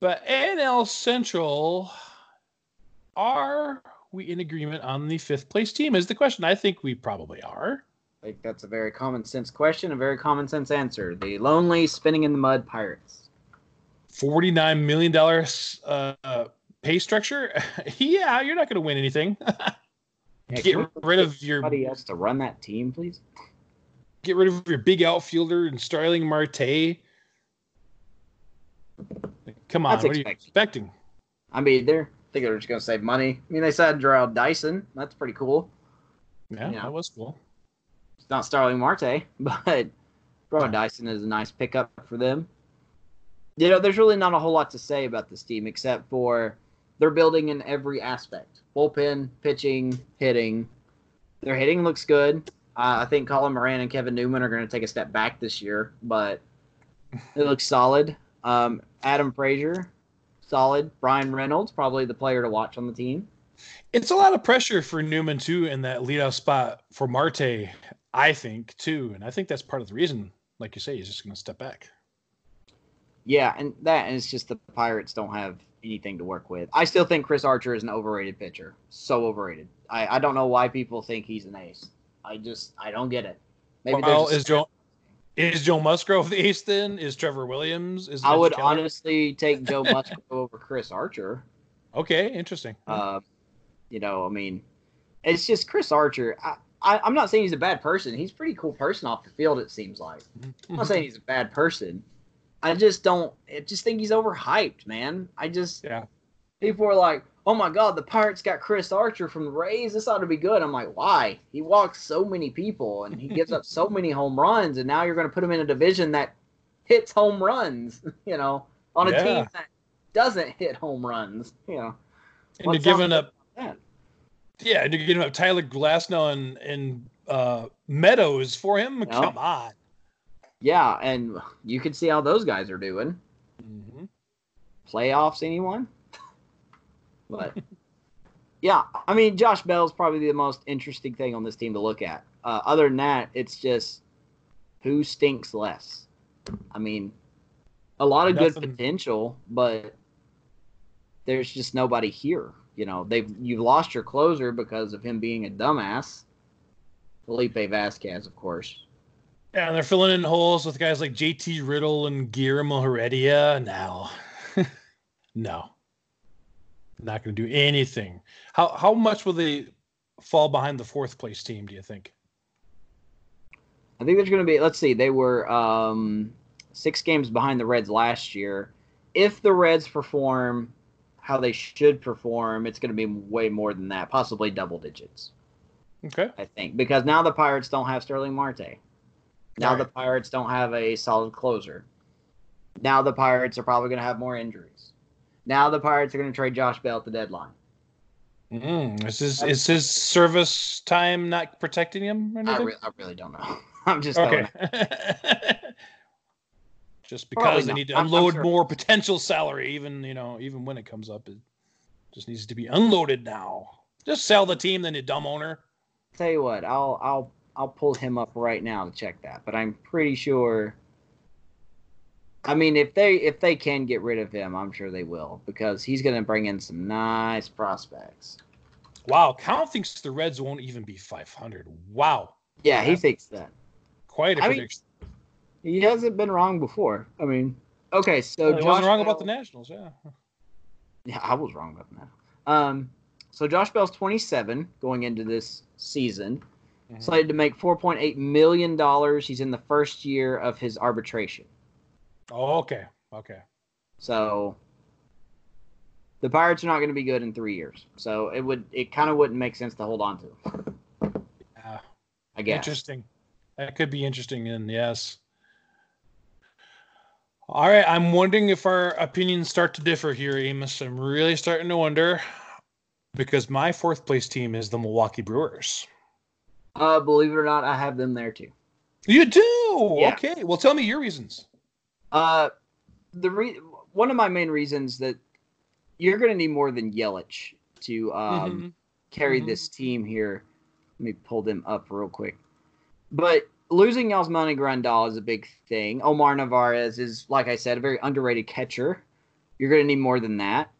But NL Central, are we in agreement on the fifth place team? Is the question. I think we probably are. I think that's a very common sense question, a very common sense answer. The lonely, spinning in the mud pirates. $49 million uh, pay structure? yeah, you're not going to win anything. Yeah, Get rid of your Somebody else to run that team, please. get rid of your big outfielder and Starling Marte. Come on, That's what are you expecting? I mean, they're I think they're just gonna save money. I mean, they signed Jarrod Dyson. That's pretty cool. Yeah, Yeah. that was cool. It's not Starling Marte, but Jarrod Dyson is a nice pickup for them. You know, there's really not a whole lot to say about this team except for they're building in every aspect: bullpen, pitching, hitting. Their hitting looks good. Uh, I think Colin Moran and Kevin Newman are going to take a step back this year, but it looks solid. Um, Adam Frazier, solid. Bryan Reynolds, probably the player to watch on the team. It's a lot of pressure for Newman too in that leadoff spot for Marte, I think too, and I think that's part of the reason. Like you say, he's just going to step back. Yeah, and that and it's just the Pirates don't have anything to work with. I still think Chris Archer is an overrated pitcher. So overrated. I, I don't know why people think he's an ace. I just I don't get it. Maybe well, there's is Joe is Joe Musgrove the ace then? Is Trevor Williams? Is I would Keller? honestly take Joe Musgrove over Chris Archer. Okay, interesting. Uh, you know, I mean, it's just Chris Archer. I, I, I'm not saying he's a bad person. He's a pretty cool person off the field. It seems like. I'm not saying he's a bad person. I just don't. I just think he's overhyped, man. I just Yeah. people are like, "Oh my God, the Pirates got Chris Archer from the Rays. This ought to be good." I'm like, why? He walks so many people and he gives up so many home runs, and now you're going to put him in a division that hits home runs. You know, on a Yeah. team that doesn't hit home runs. You know, and you're giving up, yeah, and you're giving up Tyler Glasnow and and uh, Meadows for him. Come on. Yeah, and you can see how those guys are doing. Mm-hmm. playoffs anyone. But yeah, I mean Josh Bell's probably the most interesting thing on this team to look at. Uh, other than that, it's just who stinks less. I mean, a lot of good potential, but there's just nobody here. You know, they've you've lost your closer because of him being a dumbass. Felipe Vasquez, of course. Yeah, and they're filling in holes with guys like JT Riddle and Guillermo Heredia. Now, no, not going to do anything. How how much will they fall behind the fourth place team? Do you think? I think there's going to be. Let's see. They were um, six games behind the Reds last year. If the Reds perform how they should perform, it's going to be way more than that, possibly double digits. Okay. I think because now the Pirates don't have Starling Marte. Now the Pirates don't have a solid closer. Now the Pirates are probably going to have more injuries. Now the Pirates are going to trade Josh Bell at the deadline. Mm, is his is his service time not protecting him? Or I, re- I really don't know. I'm just okay. just because they need to unload sure. more potential salary, even you know, even when it comes up, it just needs to be unloaded now. Just sell the team, then you dumb owner. Tell you what, I'll I'll I'll pull him up right now to check that. But I'm pretty sure. I mean, if they if they can get rid of him, I'm sure they will because he's going to bring in some nice prospects. Wow, Count thinks the Reds won't even be 500. Wow, Yeah, he thinks that. quite a I mean, prediction. He hasn't been wrong before. I mean, okay, so Well, he wasn't Josh wrong about the Nationals. Yeah. Yeah, I was wrong about that. Um, so Josh Bell's 27 going into this season, Mhm. slated to make 4.8 million dollars. He's in the first year of his arbitration. Oh, okay. Okay. So the Pirates are not going to be good in three years. So it would it kind of wouldn't make sense to hold on to. Yeah. I guess. Interesting. That could be interesting. And yes. All right. I'm wondering if our opinions start to differ here, Amos. I'm really starting to wonder because my fourth place team is the Milwaukee Brewers. Uh, believe it or not, I have them there too. You do? Yeah. Okay. Well, tell me your reasons. Uh, the re- one of my main reasons that you're going to need more than Yelich to um, Mhm. carry Mhm. this team here. Let me pull them up real quick. But losing Yasmani Grandal is a big thing. Omar Narvaez is, like I said, a very underrated catcher. You're going to need more than that.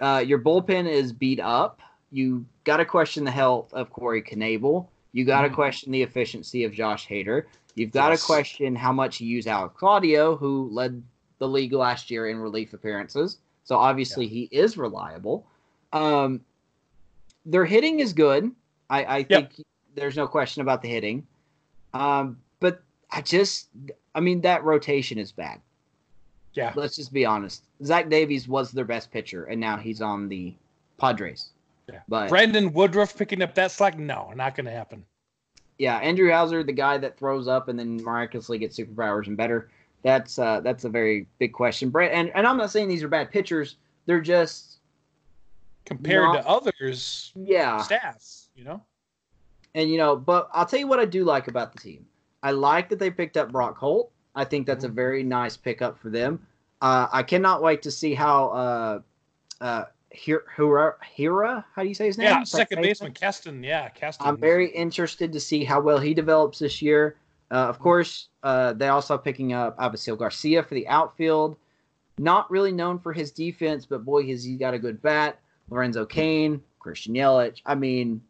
Uh, your bullpen is beat up. You got to question the health of Corey Knebel. You got to Mhm. question the efficiency of Josh Hader. You've got Yes. to question how much you use Alex Claudio, who led the league last year in relief appearances. So obviously he is reliable. Um, their hitting is good. I, I think there's no question about the hitting. Um, but I just, I mean, that rotation is bad. Yeah. Let's just be honest. Zach Davies was their best pitcher, and now he's on the Padres. Yeah. But Brandon Woodruff picking up that slack? No, not going to happen. Yeah, Andrew Houser, the guy that throws up and then miraculously gets superpowers and better. That's uh, that's a very big question. Brett, and, and I'm not saying these are bad pitchers. They're just Compared Not- to others, yeah. stats, you know? And you know, but I'll tell you what I do like about the team. I like that they picked up Brock Holt. I think that's a Mhm. very nice pickup for them. Uh, I cannot wait to see how uh, uh, Hira, Hira, Hira, how do you say his name? Yeah, Second baseman, Keston. Yeah, Keston. I'm very interested to see how well he develops this year. Uh, of course, uh, they also picking up Avisail Garcia for the outfield. Not really known for his defense, but boy, has he got a good bat. Lorenzo Cain, Christian Yelich. I mean,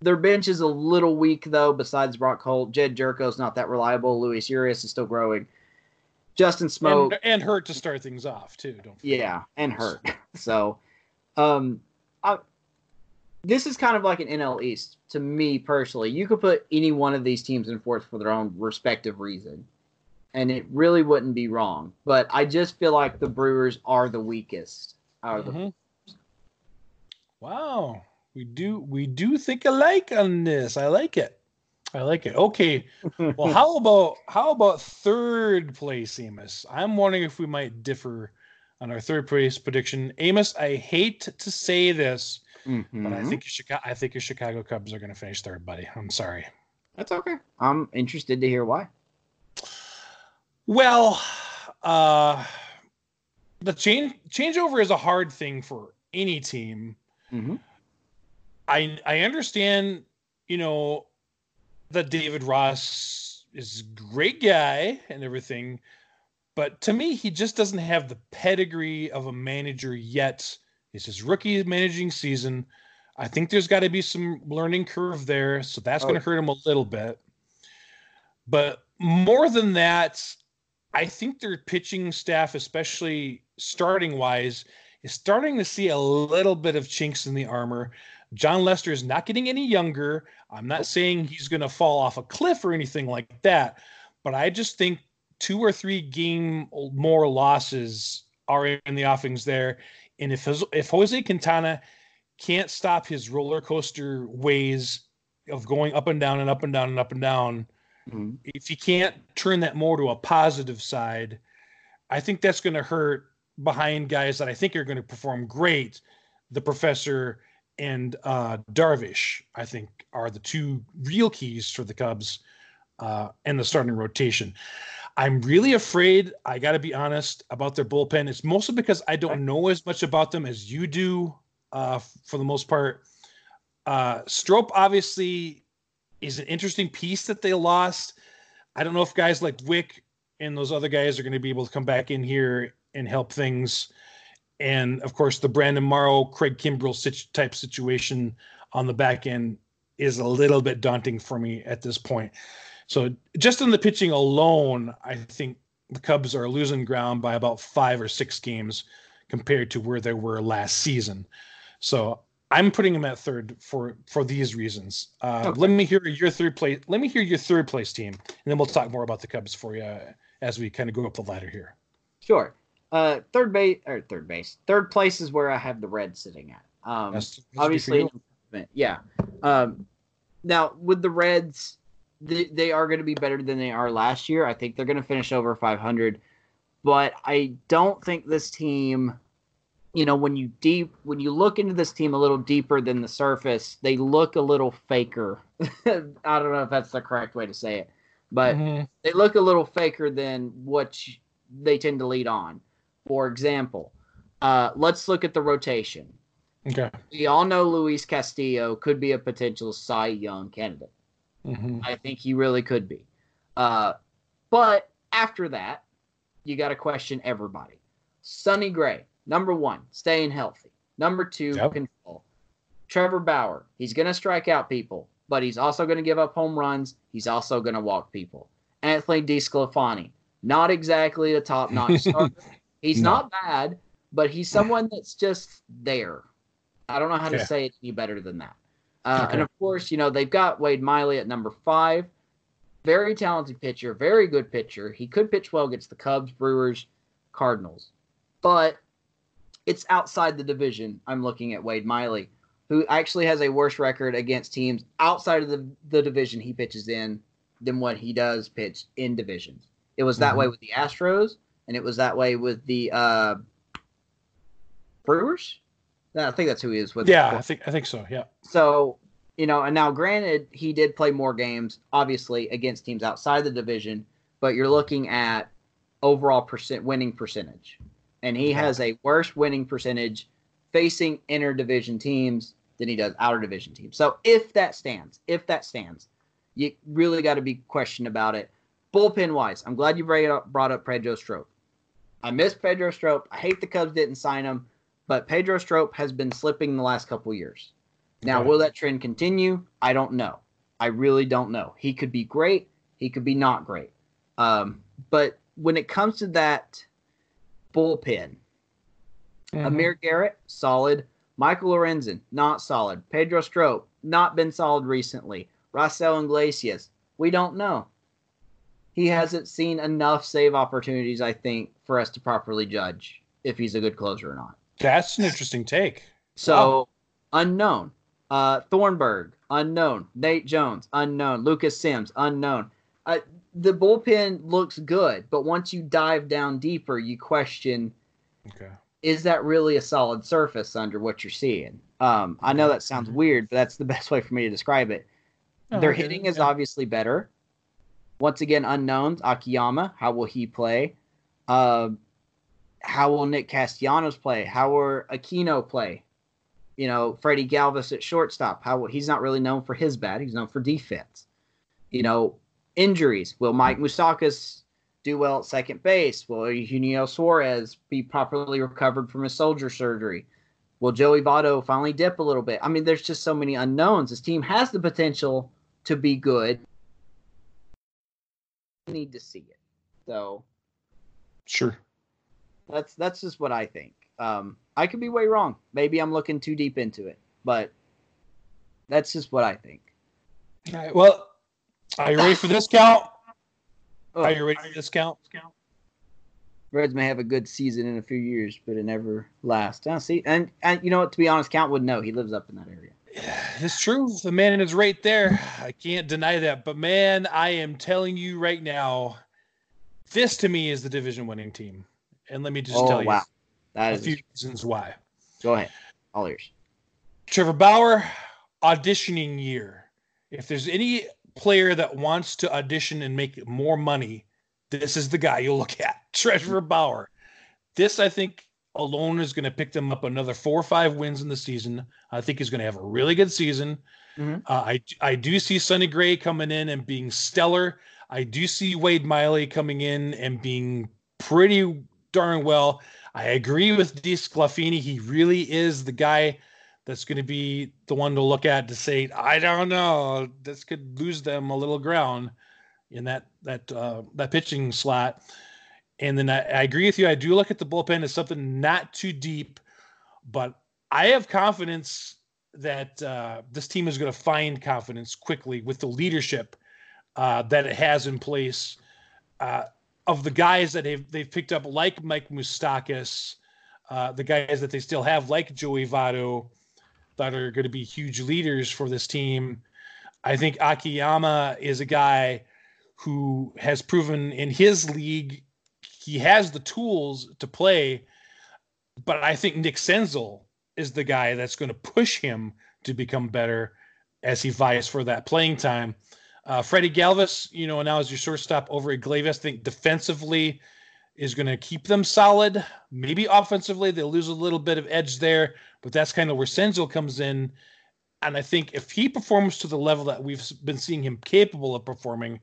their bench is a little weak though. Besides Brock Holt, Jedd Gyorko's not that reliable. Luis Urias is still growing. Justin Smoak, and, and hurt to start things off, too. Don't forget. yeah, and hurt. So, um, I, this is kind of like an NL East to me personally. You could put any one of these teams in fourth for their own respective reason, and it really wouldn't be wrong. But I just feel like the Brewers are the weakest. Out of the, Mhm. Wow, we do we do think alike on this. I like it. I like it. Okay. Well, how about how about third place, Amos? I'm wondering if we might differ on our third place prediction. Amos, I hate to say this, but I Mhm. think your Chicago I think your Chicago Cubs are going to finish third, buddy. I'm sorry. that's okay. I'm interested to hear why. Well, uh the change changeover is a hard thing for any team. Mm-hmm. I I understand, you know, that David Ross is a great guy and everything, but to me, he just doesn't have the pedigree of a manager yet. It's his rookie managing season. I think there's got to be some learning curve there, so that's Oh. going to hurt him a little bit. But more than that, I think their pitching staff, especially starting wise, is starting to see a little bit of chinks in the armor. Jon Lester is not getting any younger. I'm not saying he's going to fall off a cliff or anything like that, but I just think two or three game more losses are in the offings there. And if if Jose Quintana can't stop his roller coaster ways of going up and down and up and down and up and down, Mhm. if he can't turn that more to a positive side, I think that's going to hurt behind guys that I think are going to perform great. The professor and uh, Darvish, I think, are the two real keys for the Cubs uh, and the starting rotation. I'm really afraid, I got to be honest, about their bullpen. It's mostly because I don't know as much about them as you do uh, for the most part. Uh, Strop obviously is an interesting piece that they lost. I don't know if guys like Wick and those other guys are going to be able to come back in here and help things. And of course, the Brandon Morrow, Craig Kimbrel situ- type situation on the back end is a little bit daunting for me at this point. So, just in the pitching alone, I think the Cubs are losing ground by about five or six games compared to where they were last season. So, I'm putting them at third for for these reasons. Uh, Okay. Let me hear your third place. Let me hear your third place team, and then we'll talk more about the Cubs for you as we kind of go up the ladder here. Sure. Uh, third base or third base, third place is where I have the Reds sitting at. Um, That's, that's obviously good an improvement. Yeah. Um, now with the Reds, they, they are going to be better than they are last year. I think they're going to finish over 500, but I don't think this team. You know, when you deep when you look into this team a little deeper than the surface, they look a little faker. I don't know if that's the correct way to say it, but you. Mhm. they look a little faker than what sh- they tend to lead on. For example, uh, let's look at the rotation. Okay. We all know Luis Castillo could be a potential Cy Young candidate. Mhm. I think he really could be. Uh, but after that, you got to question everybody. Sonny Gray, Number one, staying healthy. Number two, Yep. control. Trevor Bauer, he's going to strike out people, but he's also going to give up home runs. He's also going to walk people. Anthony DeSclafani, not exactly a top notch starter. He's No. not bad, but he's someone that's just there. I don't know how Okay. to say it any better than that. Uh, Okay. And of course, you know, they've got Wade Miley at number five. Very talented pitcher, very good pitcher. He could pitch well against the Cubs, Brewers, Cardinals. But it's outside the division. I'm looking at Wade Miley, who actually has a worse record against teams outside of the, the division he pitches in than what he does pitch in divisions. It was that Mhm. way with the Astros, and it was that way with the uh, Brewers. I think that's who he is with. Yeah, I think I think so. Yeah. So, you know, and now granted, he did play more games, obviously, against teams outside the division, but you're looking at overall percent winning percentage. And he has a worse winning percentage facing inner division teams than he does outer division teams. So if that stands, if that stands, you really got to be questioned about it. Bullpen wise, I'm glad you brought up, brought up Pedro Strop. I miss Pedro Strop. I hate the Cubs didn't sign him, but Pedro Strop has been slipping the last couple years. Now, will that trend continue? I don't know. I really don't know. He could be great. He could be not great. Um, but when it comes to that bullpen, Mhm. Amir Garrett, solid. Michael Lorenzen, not solid. Pedro Strop, not been solid recently. Raisel Iglesias, we don't know. He hasn't seen enough save opportunities, I think, for us to properly judge if he's a good closer or not. That's an interesting take. So unknown. Uh, Thornburg, unknown. Nate Jones, unknown. Lucas Sims, unknown. Uh, the bullpen looks good, but once you dive down deeper, you question: Okay. Is that really a solid surface under what you're seeing? Um, I know that sounds weird, but that's the best way for me to describe it. No, Their hitting is yeah. obviously better. Once again, unknowns. Akiyama, how will he play? Uh, how will Nick Castellanos play? How will Aquino play? You know, Freddie Galvis at shortstop. How will, he's not really known for his bat. He's known for defense. You know, injuries. Will Mike Moustakas do well at second base? Will Eugenio Suarez be properly recovered from his soldier surgery? Will Joey Votto finally dip a little bit? I mean, there's just so many unknowns. This team has the potential to be good. We need to see it. So Sure. That's that's just what I think. Um, I could be way wrong. Maybe I'm looking too deep into it, but that's just what I think. All right. Well, are you ready for this count? Oh, Are you ready for this count? Reds may have a good season in a few years, but it never lasts. Now, see, and and you know what? To be honest, Count would know. He lives up in that area. It's true. The man is right there. I can't deny that. But man, I am telling you right now, this to me is the division winning team. And let me just oh tell you that a is. few reasons why. Go ahead, all ears. Trevor Bauer, auditioning year. If there's any player that wants to audition and make more money, this is the guy you'll look at. Trevor Bauer. This, I think, alone is going to pick them up another four or five wins in the season. I think he's going to have a really good season. Mhm. Uh, I I do see Sonny Gray coming in and being stellar. I do see Wade Miley coming in and being pretty darn well. I agree with DeSclafani. He really is the guy that's going to be the one to look at to say, I don't know, this could lose them a little ground in that that uh, that pitching slot. And then I, I agree with you. I do look at the bullpen as something not too deep, but I have confidence that uh, this team is going to find confidence quickly with the leadership uh, that it has in place uh, of the guys that they've they've picked up, like Mike Moustakas, uh, the guys that they still have, like Joey Votto, that are going to be huge leaders for this team. I think Akiyama is a guy who has proven in his league he has the tools to play, but I think Nick Senzel is the guy that's going to push him to become better as he vies for that playing time. Uh, Freddie Galvis, you know, now as your shortstop over at Glavis, I think defensively is going to keep them solid. Maybe offensively, they'll lose a little bit of edge there, but that's kind of where Senzel comes in. And I think if he performs to the level that we've been seeing him capable of performing,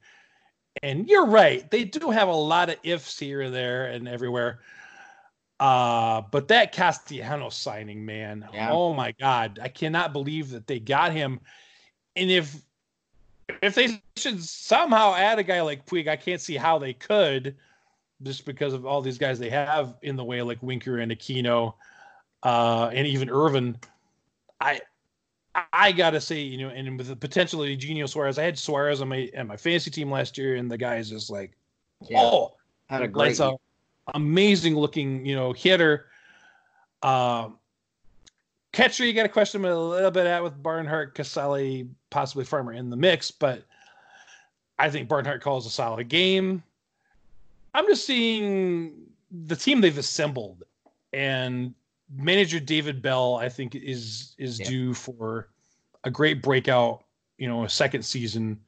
and you're right, they do have a lot of ifs here and there and everywhere. Uh, but that Castellanos signing, man, Yeah. oh my god, I cannot believe that they got him. And if if they should somehow add a guy like Puig, I can't see how they could, just because of all these guys they have in the way, like Winker and Aquino, uh, and even Ervin. I I gotta say, you know, and with the potential of Eugenio Suarez, I had Suarez on my on my fantasy team last year, and the guy is just like, Yeah, oh, had a great. lights out, amazing looking, you know, hitter. Um, catcher, you got to question him a little bit at with Barnhart, Casali, possibly Farmer in the mix, but I think Barnhart calls a solid game. I'm just seeing the team they've assembled, and manager David Bell, I think, is is Yeah. due for a great breakout. You know, a second season.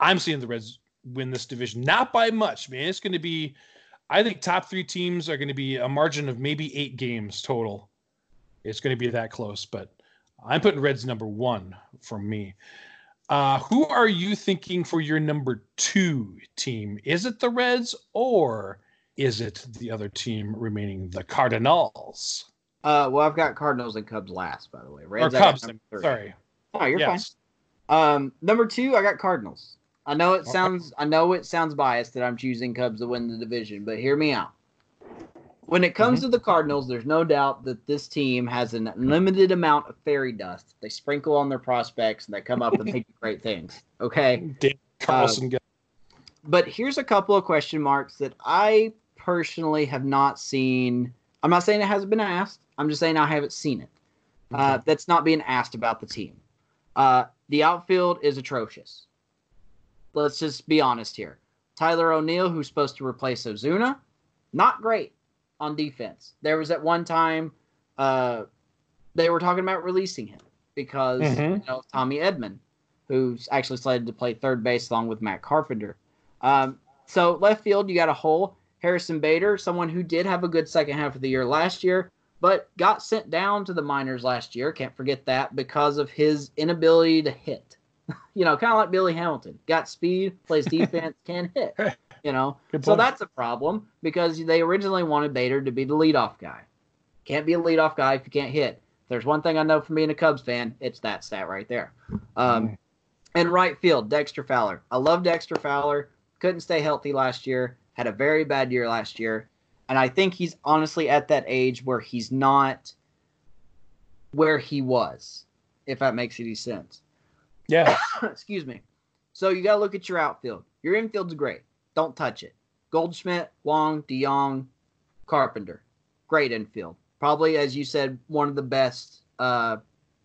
I'm seeing the Reds win this division, not by much, man. It's going to be, I think, top three teams are going to be a margin of maybe eight games total. It's going to be that close, but I'm putting Reds number one for me. Uh, who are you thinking for your number two team? Is it the Reds or is it the other team remaining, the Cardinals Uh, well, I've got Cardinals and Cubs last, by the way. Reds, got Cubs? Sorry. Oh, you're yes. fine. Um, number two, I got Cardinals. I know it sounds, I know it sounds biased that I'm choosing Cubs to win the division, but hear me out. When it comes Mm-hmm. to the Cardinals, there's no doubt that this team has an unlimited amount of fairy dust. They sprinkle on their prospects and they come up and they do great things. Okay. Dan Carlson. got- But here's a couple of question marks that I personally have not seen. I'm not saying it hasn't been asked. I'm just saying I haven't seen it. Uh, that's not being asked about the team. Uh, the outfield is atrocious. Let's just be honest here. Tyler O'Neill, who's supposed to replace Ozuna, not great on defense. There was at one time uh, they were talking about releasing him because Mhm. you know Tommy Edman, who's actually slated to play third base along with Matt Carpenter. Um, so left field, you got a hole. Harrison Bader, someone who did have a good second half of the year last year, but got sent down to the minors last year. Can't forget that because of his inability to hit. you know, kind of like Billy Hamilton. Got speed, plays defense, can hit. You know, so that's a problem because they originally wanted Bader to be the leadoff guy. Can't be a leadoff guy if you can't hit. If there's one thing I know from being a Cubs fan, it's that stat right there. Um, and right field, Dexter Fowler. I love Dexter Fowler. Couldn't stay healthy last year. Had a very bad year last year. And I think he's honestly at that age where he's not where he was, if that makes any sense. yeah. Excuse me. So you got to look at your outfield. Your infield's great. Don't touch it. Goldschmidt, Wong, DeJong, Carpenter. Great infield. Probably, as you said, one of the best uh,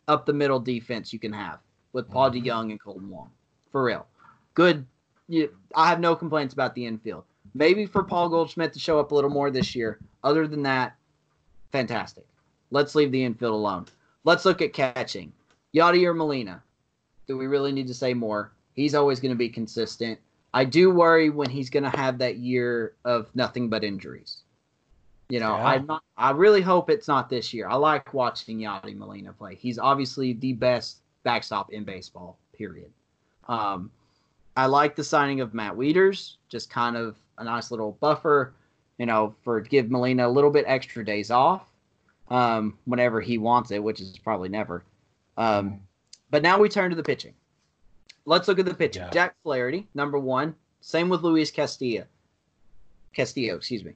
up the middle defense you can have with Paul Mhm. DeJong and Kolten Wong. For real. Good. You, I have no complaints about the infield. Maybe for Paul Goldschmidt to show up a little more this year. Other than that, fantastic. Let's leave the infield alone. Let's look at catching. Yadier Molina. Do we really need to say more? He's always going to be consistent. I do worry when he's going to have that year of nothing but injuries. You know, Yeah. Not. I really hope it's not this year. I like watching Yadi Molina play. He's obviously the best backstop in baseball. Period. Um, I like the signing of Matt Wieters. Just kind of a nice little buffer. You know, for give Molina a little bit extra days off um, whenever he wants it, which is probably never. Um, but now we turn to the pitching. Let's look at the pitching. Yeah. Jack Flaherty, number one. Same with Luis Castillo. Castillo, excuse me.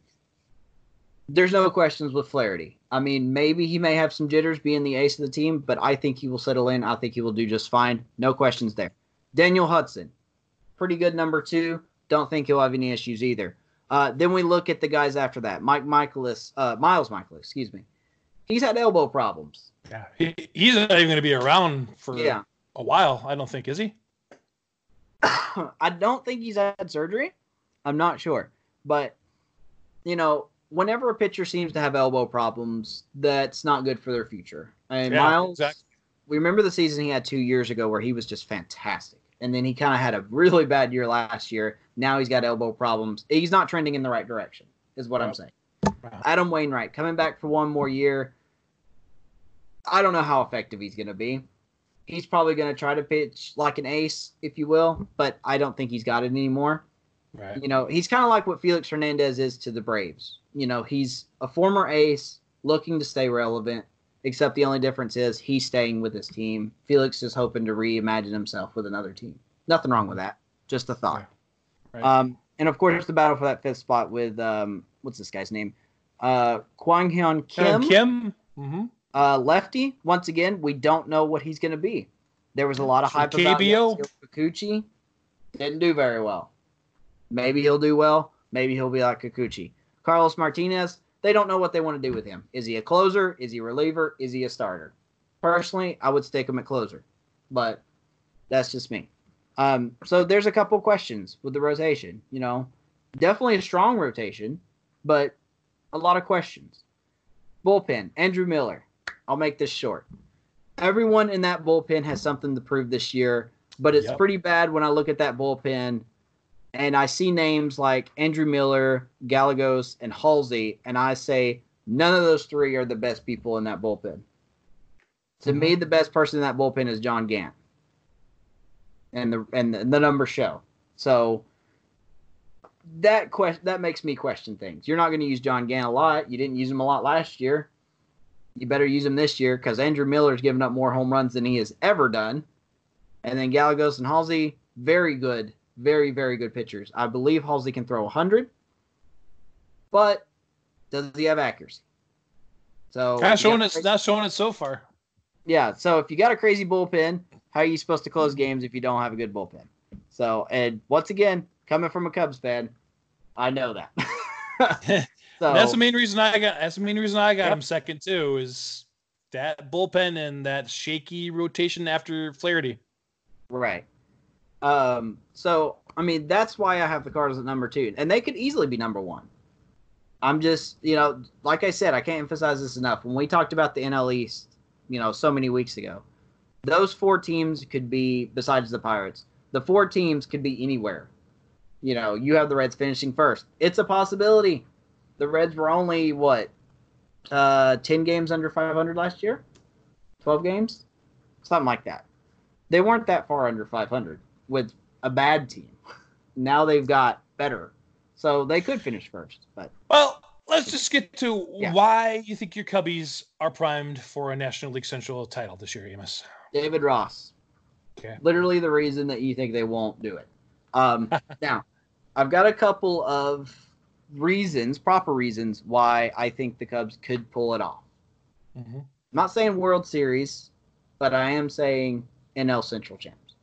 There's no questions with Flaherty. I mean, maybe he may have some jitters being the ace of the team, but I think he will settle in. I think he will do just fine. No questions there. Daniel Hudson, pretty good number two. Don't think he'll have any issues either. Uh, then we look at the guys after that. Mike Mikolas, uh, Miles Mikolas, excuse me. He's had elbow problems. Yeah. He, he's not even going to be around for Yeah. a while, I don't think, is he? I don't think he's had surgery. I'm not sure. But, you know, whenever a pitcher seems to have elbow problems, that's not good for their future. And Yeah, Miles, exactly. we remember the season he had two years ago where he was just fantastic. And then he kind of had a really bad year last year. Now he's got elbow problems. He's not trending in the right direction, is what I'm saying. Wow. Adam Wainwright coming back for one more year. I don't know how effective he's going to be. He's probably going to try to pitch like an ace, if you will, but I don't think he's got it anymore. Right. You know, he's kind of like what Felix Hernandez is to the Braves. You know, he's a former ace looking to stay relevant, except the only difference is he's staying with his team. Felix is hoping to reimagine himself with another team. Nothing wrong with that. Just a thought. Right. Um, and of course, the battle for that fifth spot with um, what's this guy's name? Uh, Kwang Hyun Kim, Kim. Kim. hmm Uh, lefty. Once again, we don't know what he's going to be. There was a lot of hype about KBO. Yasuo Kikuchi. Didn't do very well. Maybe he'll do well. Maybe he'll be like Kikuchi. Carlos Martinez. They don't know what they want to do with him. Is he a closer? Is he a reliever? Is he a starter? Personally, I would stick him at closer, but that's just me. Um, so there's a couple questions with the rotation. You know, definitely a strong rotation, but a lot of questions. Bullpen, Andrew Miller. I'll make this short. Everyone in that bullpen has something to prove this year, but it's Yep. pretty bad when I look at that bullpen and I see names like Andrew Miller, Gallegos, and Helsley, and I say none of those three are the best people in that bullpen. To me, mm-hmm. the best person in that bullpen is John Gant, and the and the, the numbers show. So that question that makes me question things. You're not going to use John Gant a lot. You didn't use him a lot last year. You better use him this year because Andrew Miller's given up more home runs than he has ever done. And then Gallegos and Helsley, very good, very very good pitchers. I believe Helsley can throw 100, but does he have accuracy? So Not showing it. Not showing it so far. yeah, so if you got a crazy bullpen, how are you supposed to close games if you don't have a good bullpen? So, and once again, coming from a Cubs fan, I know that. so that's the main reason I got. That's the main reason I got Yep. him second too. Is that bullpen and that shaky rotation after Flaherty. right. Um, so I mean, that's why I have the Cardinals at number two, and they could easily be number one. I'm just, you know, like I said, I can't emphasize this enough. When we talked about the NL East, you know, so many weeks ago, those four teams could be, besides the Pirates, the four teams could be anywhere. You know, you have the Reds finishing first. It's a possibility. The Reds were only what, uh, ten games under 500 last year, twelve games, something like that. They weren't that far under 500 with a bad team. Now they've got better, so they could finish first. But Well, let's just get to Yeah. why you think your Cubbies are primed for a National League Central title this year, Amos. David Ross. Okay. Literally the reason that you think they won't do it. Um, now, I've got a couple of reasons, proper reasons, why I think the Cubs could pull it off. Mm-hmm. I'm not saying World Series, but I am saying NL Central champs.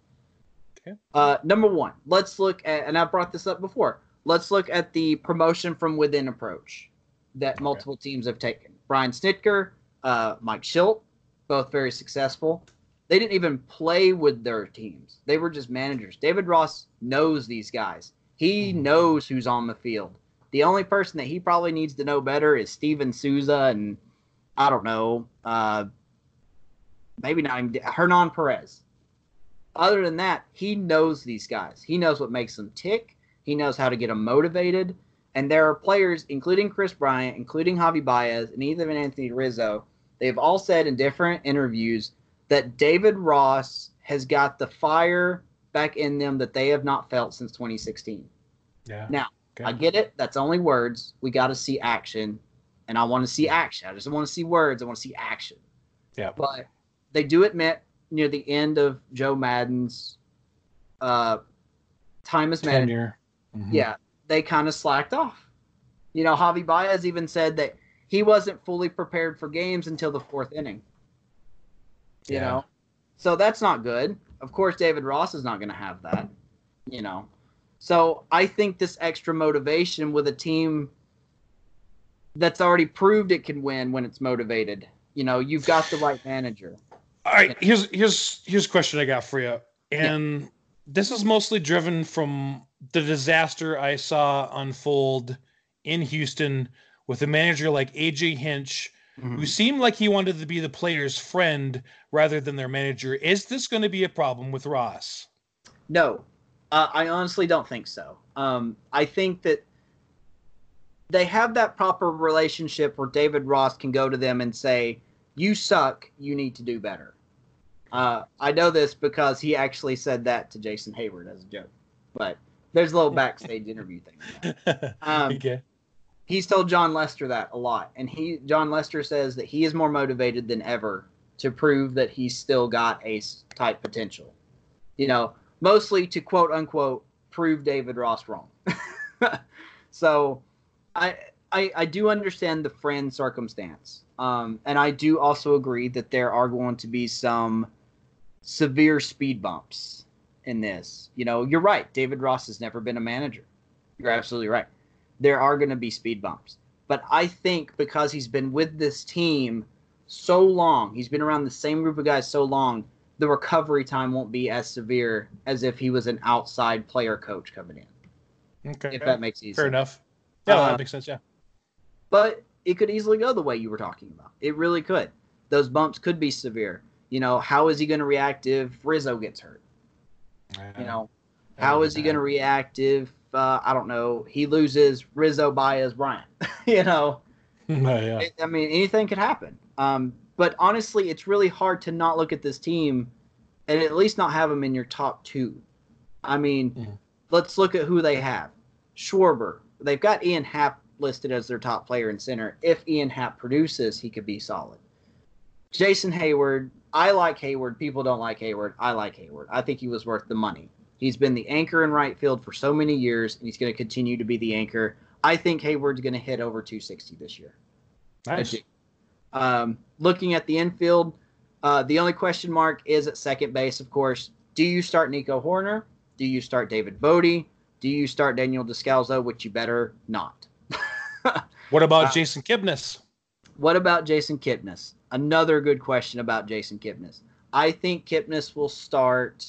Okay. Uh, number one, let's look at, and I brought this up before. Let's look at the promotion from within approach that Okay. multiple teams have taken. Brian Snitker, uh, Mike Shildt, both very successful. They didn't even play with their teams; they were just managers. David Ross knows these guys. He Mhm. knows who's on the field. The only person that he probably needs to know better is Steven Souza and I don't know, uh, maybe not even Hernan Perez. Other than that, he knows these guys. He knows what makes them tick. He knows how to get them motivated. And there are players, including Kris Bryant, including Javi Baez, and even Anthony Rizzo, they've all said in different interviews that David Ross has got the fire back in them that they have not felt since 2016. Yeah. Now, Okay. I get it. That's only words. We got to see action. And I want to see action. I just want to see words. I want to see action. Yeah. But they do admit near the end of Joe Maddon's uh, time as manager. Mhm. yeah, they kind of slacked off. You know, Javi Baez even said that he wasn't fully prepared for games until the fourth inning. You Yeah. know, so that's not good. Of course, David Ross is not going to have that. You know, so I think this extra motivation with a team that's already proved it can win when it's motivated. You know, you've got the right manager. All right, here's here's here's a question I got for you, and this is mostly driven from the disaster I saw unfold in Houston with a manager like AJ Hinch, mm-hmm. who seemed like he wanted to be the player's friend rather than their manager. Is this going to be a problem with Ross? No, uh, I honestly don't think so. Um, I think that they have that proper relationship where David Ross can go to them and say, "You suck. You need to do better." Uh, I know this because he actually said that to Jason Heyward as a joke. But There's a little backstage interview thing. Um, okay. he's told Jon Lester that a lot, and he Jon Lester says that he is more motivated than ever to prove that he's still got ace type potential. You know, mostly to quote unquote prove David Ross wrong. so, I, I I do understand the friend circumstance, um, and I do also agree that there are going to be some severe speed bumps in this. You know, you're right. David Ross has never been a manager. You're absolutely right. There are going to be speed bumps. But I think because he's been with this team so long, he's been around the same group of guys so long, the recovery time won't be as severe as if he was an outside player coach coming in. Okay. If that makes sense. Fair enough. Yeah, Uh, that makes sense. Yeah. But it could easily go the way you were talking about. It really could. Those bumps could be severe. You know, how is he going to react if Rizzo gets hurt? You know, how is he going to react if uh, I don't know he loses Rizzo Baez Bryant? you know, yeah. I mean anything could happen. Um, but honestly, it's really hard to not look at this team and at least not have them in your top two. I mean, let's look at who they have. Schwarber. They've got Ian Happ listed as their top player in center. If Ian Happ produces, he could be solid. Jason Heyward. I like Heyward. People don't like Heyward. I like Heyward. I think he was worth the money. He's been the anchor in right field for so many years, and he's going to continue to be the anchor. I think Heyward's going to hit over 260 this year. Nice. Um, looking at the infield, uh, the only question mark is at second base, of course. Do you start Nico Hoerner? Do you start David Bote? Do you start Daniel Descalso, which you better not? What about Uh, Jason Kipnis? What about Jason Kipnis? Another good question about Jason Kipnis. I think Kipnis will start.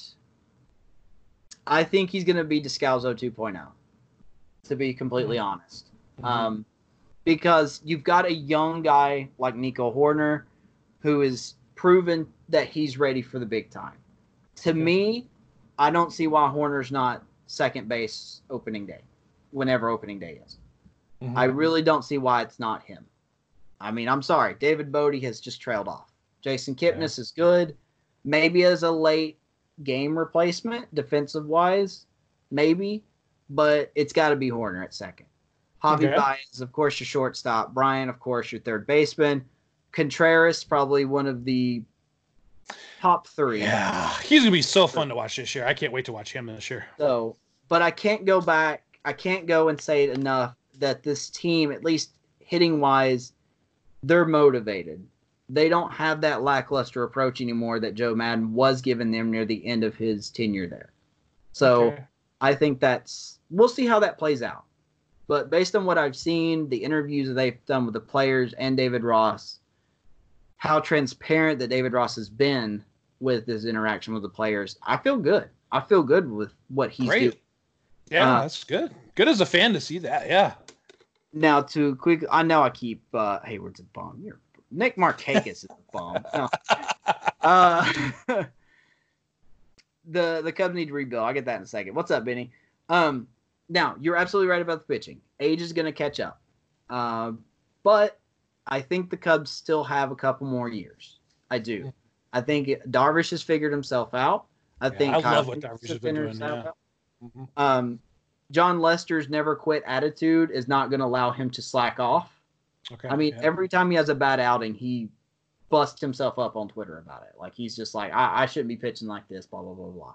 I think he's going to be Descalso 2.0, to be completely honest. Mm-hmm. Um, because you've got a young guy like Nico Hoerner who is proven that he's ready for the big time. To Okay. me, I don't see why Hoerner's not second base opening day, whenever opening day is. Mhm. I really don't see why it's not him. I mean, I'm sorry. David Bote has just trailed off. Jason Kipnis is good. Maybe as a late game replacement, defensive wise, maybe, but it's got to be Hoerner at second. Javi Okay. Baez, of course, your shortstop. Brian, of course, your third baseman. Contreras, probably one of the top three. Yeah, he's gonna be so fun to watch this year. I can't wait to watch him this year. So, but I can't go back. I can't go and say it enough that this team, at least hitting wise, they're motivated. They don't have that lackluster approach anymore that Joe Maddon was giving them near the end of his tenure there. So Okay. I think that's we'll see how that plays out. But based on what I've seen, the interviews that they've done with the players and David Ross, how transparent that David Ross has been with his interaction with the players, I feel good. I feel good with what he's Great. doing. yeah, uh, that's good. Good as a fan to see that. Yeah. Now to quick, I know I keep uh, Heyward's a bum. You're Nick Markakis is a bomb. No. Uh, the the Cubs need to rebuild. I'll get that in a second. What's up, Benny? Um, now you're absolutely right about the pitching. Age is going to catch up, uh, but I think the Cubs still have a couple more years. I do. I think Darvish has figured himself out. I Yeah, think I Kyle love what Darvish has been doing, yeah. Mhm. Um, Jon Lester's never quit attitude is not going to allow him to slack off. Okay. I mean, yeah. every time he has a bad outing, he busts himself up on Twitter about it. Like he's just like, I, I shouldn't be pitching like this, blah blah blah blah.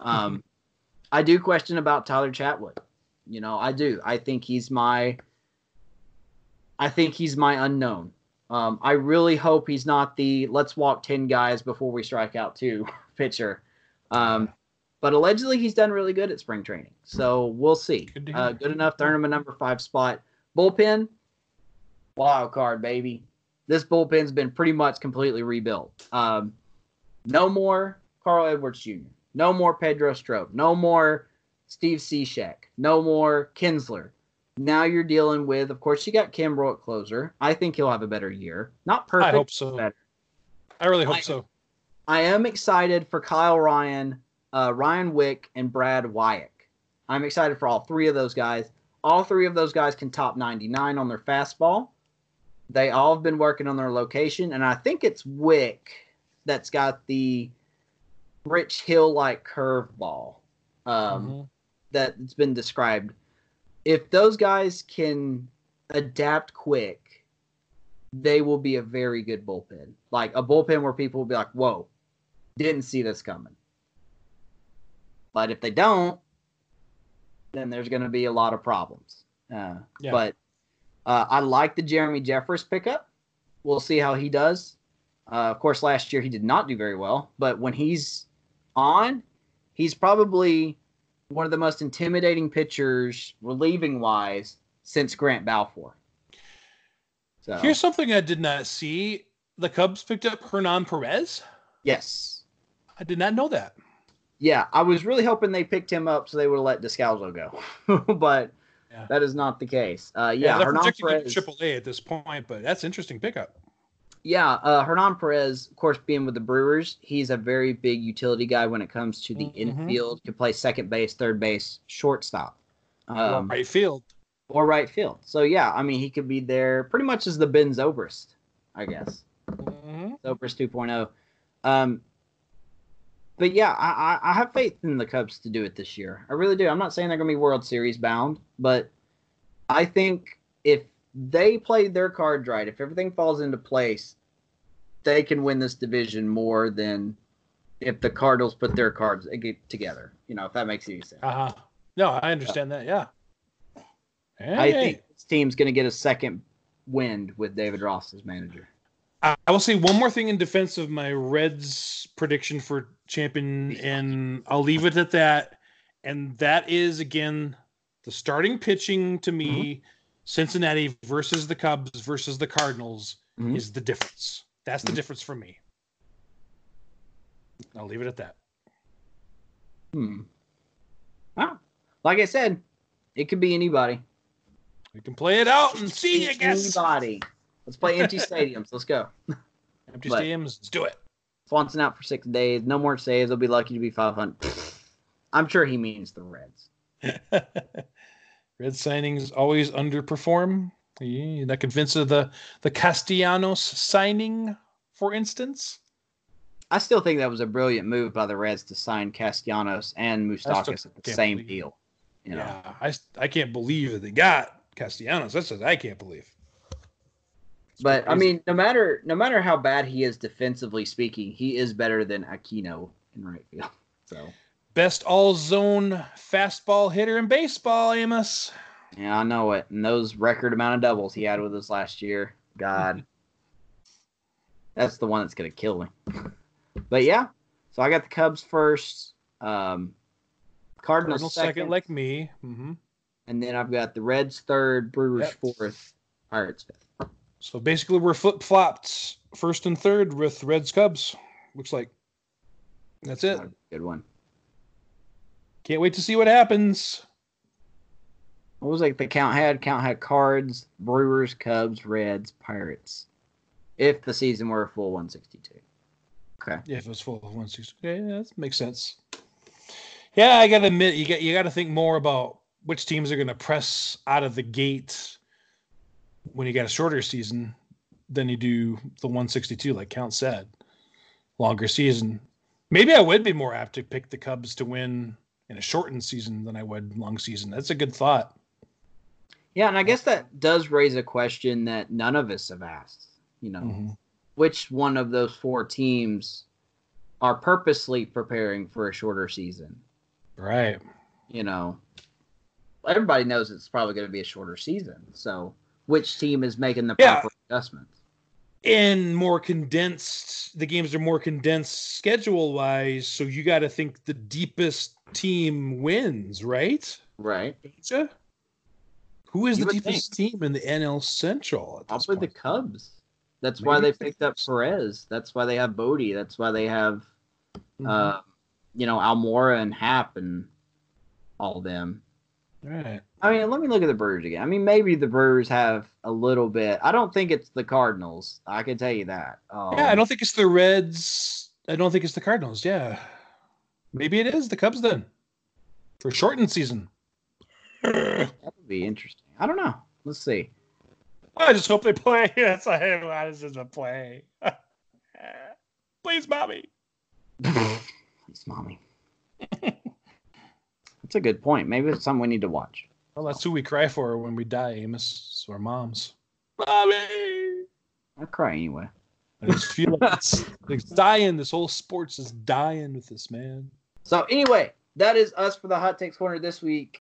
Um, I do question about Tyler Chatwood. You know, I do. I think he's my. I think he's my unknown. Um, I really hope he's not the let's walk ten guys before we strike out two pitcher. Um, but allegedly he's done really good at spring training, so we'll see. Good Uh, good enough to earn him a number five spot. Bullpen, wild card, baby. This bullpen's been pretty much completely rebuilt. Um, no more Carl Edwards Jr. No more Pedro Strop. No more Steve Cishek. No more Kintzler. Now you're dealing with, of course, you got Kimbrel at closer. I think he'll have a better year. Not perfect. I hope so. better. I really hope I- so. I am excited for Kyle Ryan, uh, Ryan Wick, and Brad Wyatt. I'm excited for all three of those guys. All three of those guys can top 99 on their fastball. They all have been working on their location, and I think it's Wick that's got the Rich Hill like curveball. Um, Mhm. That's been described. If those guys can adapt quick, they will be a very good bullpen. Like a bullpen where people will be like, "Whoa, didn't see this coming." But if they don't, then there's going to be a lot of problems. Uh, Yeah. But uh, I like the Jeremy Jeffress pickup. We'll see how he does. Uh, of course, last year he did not do very well, but when he's on, he's probably one of the most intimidating pitchers, relieving wise, since Grant Balfour. So Here's something I did not see. The Cubs picked up Hernan Perez. yes, I did not know that. yeah, I was really hoping they picked him up so they would have let Descalso go, but Yeah. that is not the case. Uh, yeah, they're Hernan projecting Perez. him to Triple A at this point, but that's interesting pickup. Yeah, uh, Hernan Perez, of course, being with the Brewers, he's a very big utility guy when it comes to the Mhm. infield. Can play second base, third base, shortstop, um, right field. or right field. So yeah, I mean, he could be there pretty much as the Ben Zobrist, I guess. Mhm. Zobrist 2.0. Um, but yeah, I, I, I have faith in the Cubs to do it this year. I really do. I'm not saying they're going to be World Series bound, but I think if they play their cards right, if everything falls into place, they can win this division more than if the Cardinals put their cards together. You know, if that makes any sense. Uh-huh. No, I understand that. Yeah. I think this team's going to get a second wind with David Ross as manager. I I will say one more thing in defense of my Reds prediction for champion, and I'll leave it at that. And that is again the starting pitching to me, Cincinnati versus the Cubs versus the Cardinals Mhm. is the difference. That's the Mhm. difference for me. I'll leave it at that. Hmm. Well, like I said, it could be anybody. We can play it out and see, I guess. Anybody. Let's play empty stadiums. Let's go. Empty But- stadiums, let's do it. Swanson out for six days. No more saves. They'll be lucky to be 500. I'm sure he means the Reds. Red signings always underperform. Yeah, that convinced of the the Castellanos signing, for instance. I still think that was a brilliant move by the Reds to sign Castellanos and Moustakas at the same believe deal. You know, Yeah, I I can't believe that they got Castellanos. That's what I can't believe. It's but I mean, no matter no matter how bad he is defensively speaking, he is better than Aquino in right field. So best all zone fastball hitter in baseball, Amos. yeah, I know it. And those record amount of doubles he had with us last year, God, that's the one that's gonna kill me. But yeah, so I got the Cubs first, um, Cardinals, Cardinals second, second, like me. Mm-hmm. and then I've got the Reds third, Brewers Yep. fourth, Pirates fifth. So basically, we're flip flopped first and third with Reds Cubs. Looks like that's it. Good one. Can't wait to see what happens. What was like the count had? Count had Cards, Brewers, Cubs, Reds, Pirates. If the season were a full 162. Okay. Yeah, if it was full of 160. Okay, yeah, that makes sense. Yeah, I gotta admit, you got you got to think more about which teams are going to press out of the gate when you got a shorter season than you do the 162, like Count said. Longer season. Maybe I would be more apt to pick the Cubs to win in a shortened season than I would long season. That's a good thought. Yeah, and I guess that does raise a question that none of us have asked. You know, Mhm. which one of those four teams are purposely preparing for a shorter season? Right. You know, everybody knows it's probably going to be a shorter season. So, which team is making the Yeah. proper adjustments? And more condensed the games are more condensed schedule wise so you got to think the deepest team wins right Right. Gotcha. who is You the deepest team in the nl central Probably the? Cubs. That's why they picked up Perez. That's why they have Bote. That's why they have, Mhm. uh, you know, Almora and Happ and all them. Right I mean, let me look at the Brewers again. I mean, maybe the Brewers have a little bit. I don't think it's the Cardinals. I can tell you that. Um, yeah i don't think it's the reds i don't think it's the cardinals yeah maybe it is the cubs then for shortened season that would be interesting. I don't know. Let's see. i just hope they play that's why i wanted them to play please mommy Please, mommy. That's a good point. Maybe it's something we need to watch. Well, that's who we cry for when we die, Amos. It's our moms. Mommy! I cry anyway. I just feel like it's, it's dying. This whole sports is dying with this man. So anyway, that is us for the hot takes corner this week.